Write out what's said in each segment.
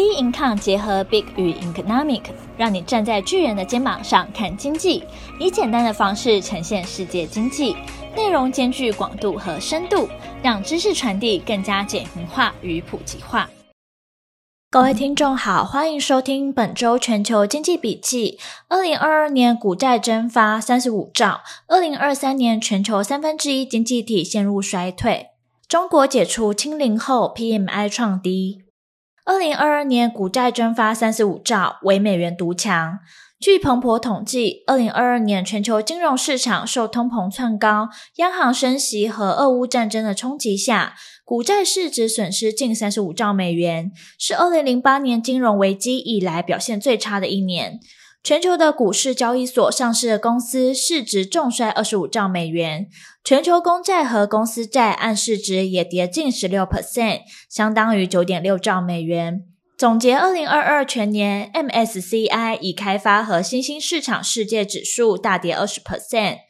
B Income 结合 Big 与 Economic，让你站在巨人的肩膀上看经济，以简单的方式呈现世界经济，内容兼具广度和深度，让知识传递更加简明化与普及化。各位听众好，欢迎收听本周全球经济笔记。二零二二年股债蒸发三十五兆，二零二三年全球三分之一经济体陷入衰退。中国解除清零后，PMI 创低。二零二二年股债蒸发三十五兆，唯美元独强。据彭博统计，二零二二年全球金融市场受通膨窜高、央行升息和俄乌战争的冲击下，股债市值损失近三十五兆美元，是二零零八年金融危机以来表现最差的一年。全球的股市交易所上市的公司市值重衰二十五兆美元，全球公债和公司债按市值也跌近十六 percent，相当于九点六兆美元。总结二零二二全年，MSCI 已开发和新兴市场世界指数大跌二十 percent。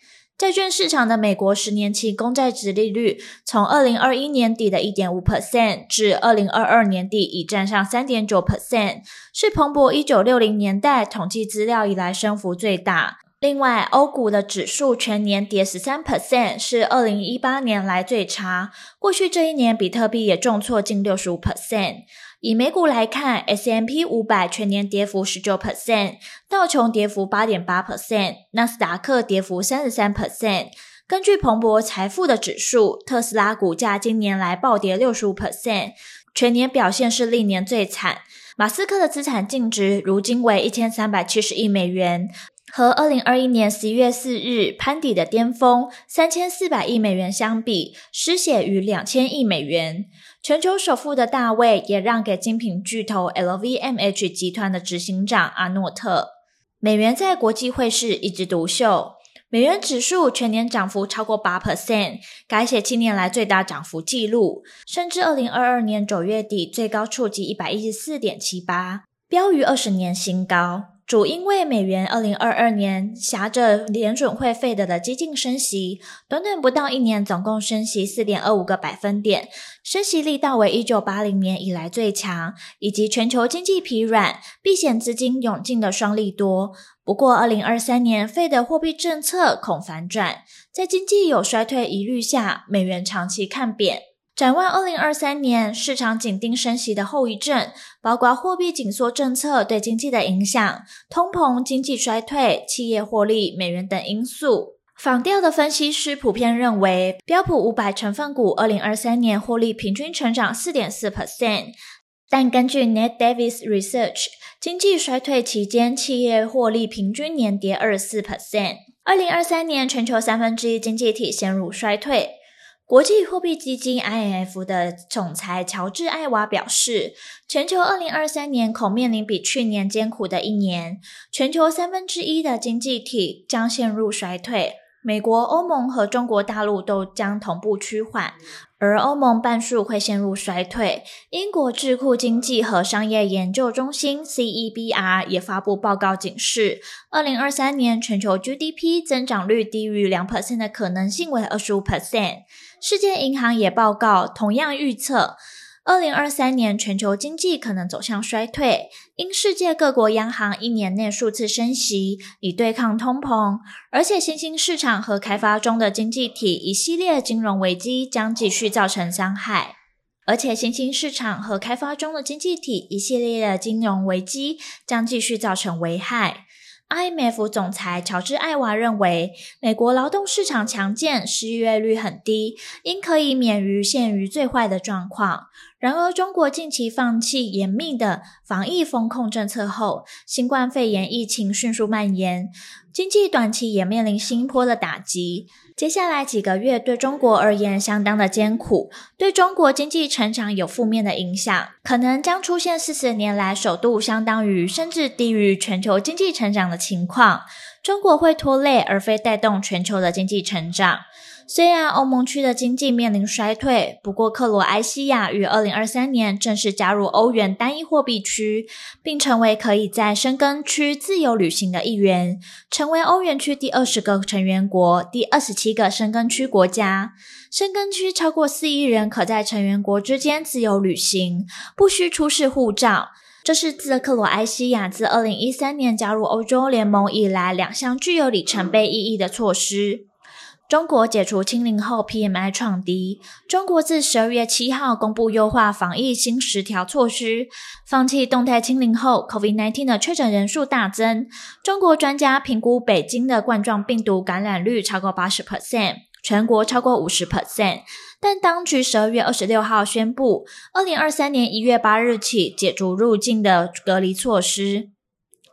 债券市场的美国十年期公债殖利率从二零二一年底的一点五 percent 至二零二二年底已站上三点九 percent，是彭博一九六零年代统计资料以来升幅最大。另外，欧股的指数全年跌十三 percent，是二零一八年来最差。过去这一年，比特币也重挫近六十五 percent。以美股来看，S M P 五百全年跌幅十九 percent，道琼跌幅八点八 percent，纳斯达克跌幅三十三 percent。根据彭博财富的指数，特斯拉股价今年来暴跌六十五 percent，全年表现是历年最惨。马斯克的资产净值如今为一千三百七十亿美元，和二零二一年十一月四日攀底的巅峰三千四百亿美元相比，失血逾两千亿美元。全球首富的大卫也让给精品巨头 LVMH 集团的执行长阿诺特。美元在国际汇市一枝独秀，美元指数全年涨幅超过八 percent，改写七年来最大涨幅纪录，甚至二零二二年九月底最高触及一百一十四点七八，标于二十年新高。主因为美元二零二二年挟着联准会费德的激进升息，短短不到一年，总共升息四点二五个百分点，升息力道为一九八零年以来最强，以及全球经济疲软、避险资金涌进的双利多。不过，二零二三年费德货币政策恐反转，在经济有衰退疑虑下，美元长期看贬。展望二零二三年，市场紧盯升息的后遗症，包括货币紧缩政策对经济的影响、通膨、经济衰退、企业获利、美元等因素。访调的分析师普遍认为，标普五百成分股二零二三年获利平均成长四点四 percent，但根据 Ned Davis Research，经济衰退期间企业获利平均年跌二十四 percent。二零二三年，全球三分之一经济体陷入衰退。国际货币基金 IMF 的总裁乔治·艾娃表示，全球2023年恐面临比去年艰苦的一年，全球三分之一的经济体将陷入衰退，美国、欧盟和中国大陆都将同步趋缓，而欧盟半数会陷入衰退。英国智库经济和商业研究中心 CEBR 也发布报告警示二零二三年全球 GDP 增长率低于2%的可能性为25%。世界银行也报告，同样预测，二零二三年全球经济可能走向衰退，因世界各国央行一年内数次升息，以对抗通膨，而且新兴市场和开发中的经济体一系列金融危机将继续造成伤害，而且新兴市场和开发中的经济体一系列的金融危机将继续造成危害。IMF 总裁乔治·艾娃认为，美国劳动市场强健，失业率很低，应可以免于陷于最坏的状况。然而，中国近期放弃严密的防疫封控政策后，新冠肺炎疫情迅速蔓延，经济短期也面临新一波的打击。接下来几个月对中国而言相当的艰苦，对中国经济成长有负面的影响，可能将出现四十年来首度相当于甚至低于全球经济成长的情况。中国会拖累而非带动全球的经济成长。虽然欧盟区的经济面临衰退，不过克罗埃西亚于二零二三年正式加入欧元单一货币区，并成为可以在申根区自由旅行的一员，成为欧元区第二十个成员国，第二十七个申根区国家。申根区超过四亿人可在成员国之间自由旅行，不需出示护照。这是自克罗埃西亚自二零一三年加入欧洲联盟以来两项具有里程碑意义的措施。中国解除清零后，PMI 创低。中国自十二月七号公布优化防疫新十条措施，放弃动态清零后，COVID-19 的确诊人数大增。中国专家评估北京的冠状病毒感染率超过八十 percent，全国超过五十 percent。但当局十二月二十六号宣布，二零二三年一月八日起解除入境的隔离措施。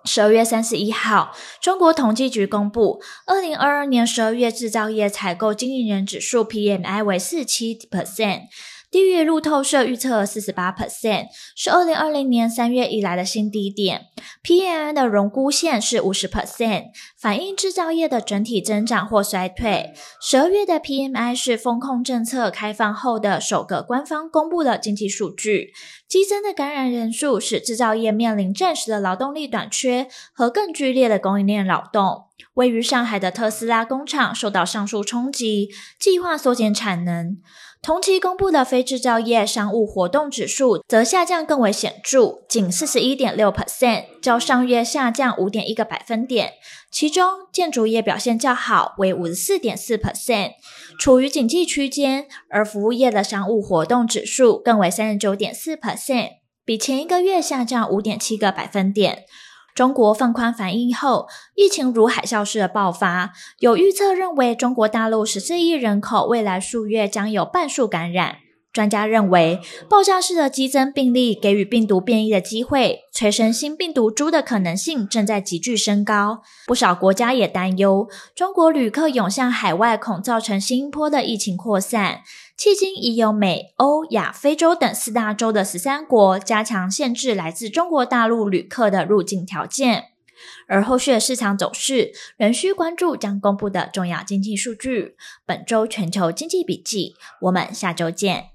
十二月三十一号，中国统计局公布，二零二二年十二月制造业采购经营人指数 PMI 为四七 percent。低于路透社预测的四十八 percent，是二零二零年三月以来的新低点。PMI 的荣枯线是五十 percent，反映制造业的整体增长或衰退。十二月的 PMI 是风控政策开放后的首个官方公布的经济数据。激增的感染人数使制造业面临暂时的劳动力短缺和更剧烈的供应链扰动。位于上海的特斯拉工厂受到上述冲击，计划缩减产能。同期公布的非制造业商务活动指数则下降更为显著，仅四十一点六 percent，较上月下降五点一个百分点。其中，建筑业表现较好，为五十四点四 percent，处于景气区间；而服务业的商务活动指数更为三十九点四 percent，比前一个月下降五点七个百分点。中国放宽防疫后，疫情如海啸式的爆发。有预测认为，中国大陆十四亿人口未来数月将有半数感染。专家认为，爆炸式的激增病例给予病毒变异的机会，催生新病毒株的可能性正在急剧升高。不少国家也担忧，中国旅客涌向海外，恐造成新一波的疫情扩散。迄今已有美、欧、亚、非洲等四大洲的十三国加强限制来自中国大陆旅客的入境条件，而后续的市场走势仍需关注将公布的重要经济数据。本周全球经济笔记，我们下周见。